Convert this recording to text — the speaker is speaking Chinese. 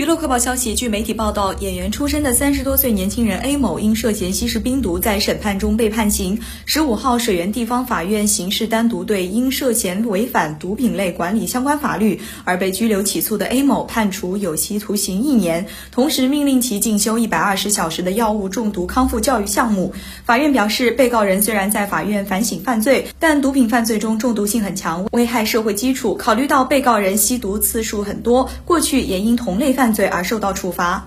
娱乐快报消息，据媒体报道，演员出身的三十多岁年轻人 A 某因涉嫌吸食冰毒，在审判中被判刑。十五号，水源地方法院刑事单独对因涉嫌违反毒品类管理相关法律而被拘留起诉的 A 某判处有期徒刑一年，同时命令其进修一百二十小时的药物中毒康复教育项目。法院表示，被告人虽然在法院反省犯罪，但毒品犯罪中中毒性很强，危害社会基础。考虑到被告人吸毒次数很多，过去也因同类犯罪而受到处罚。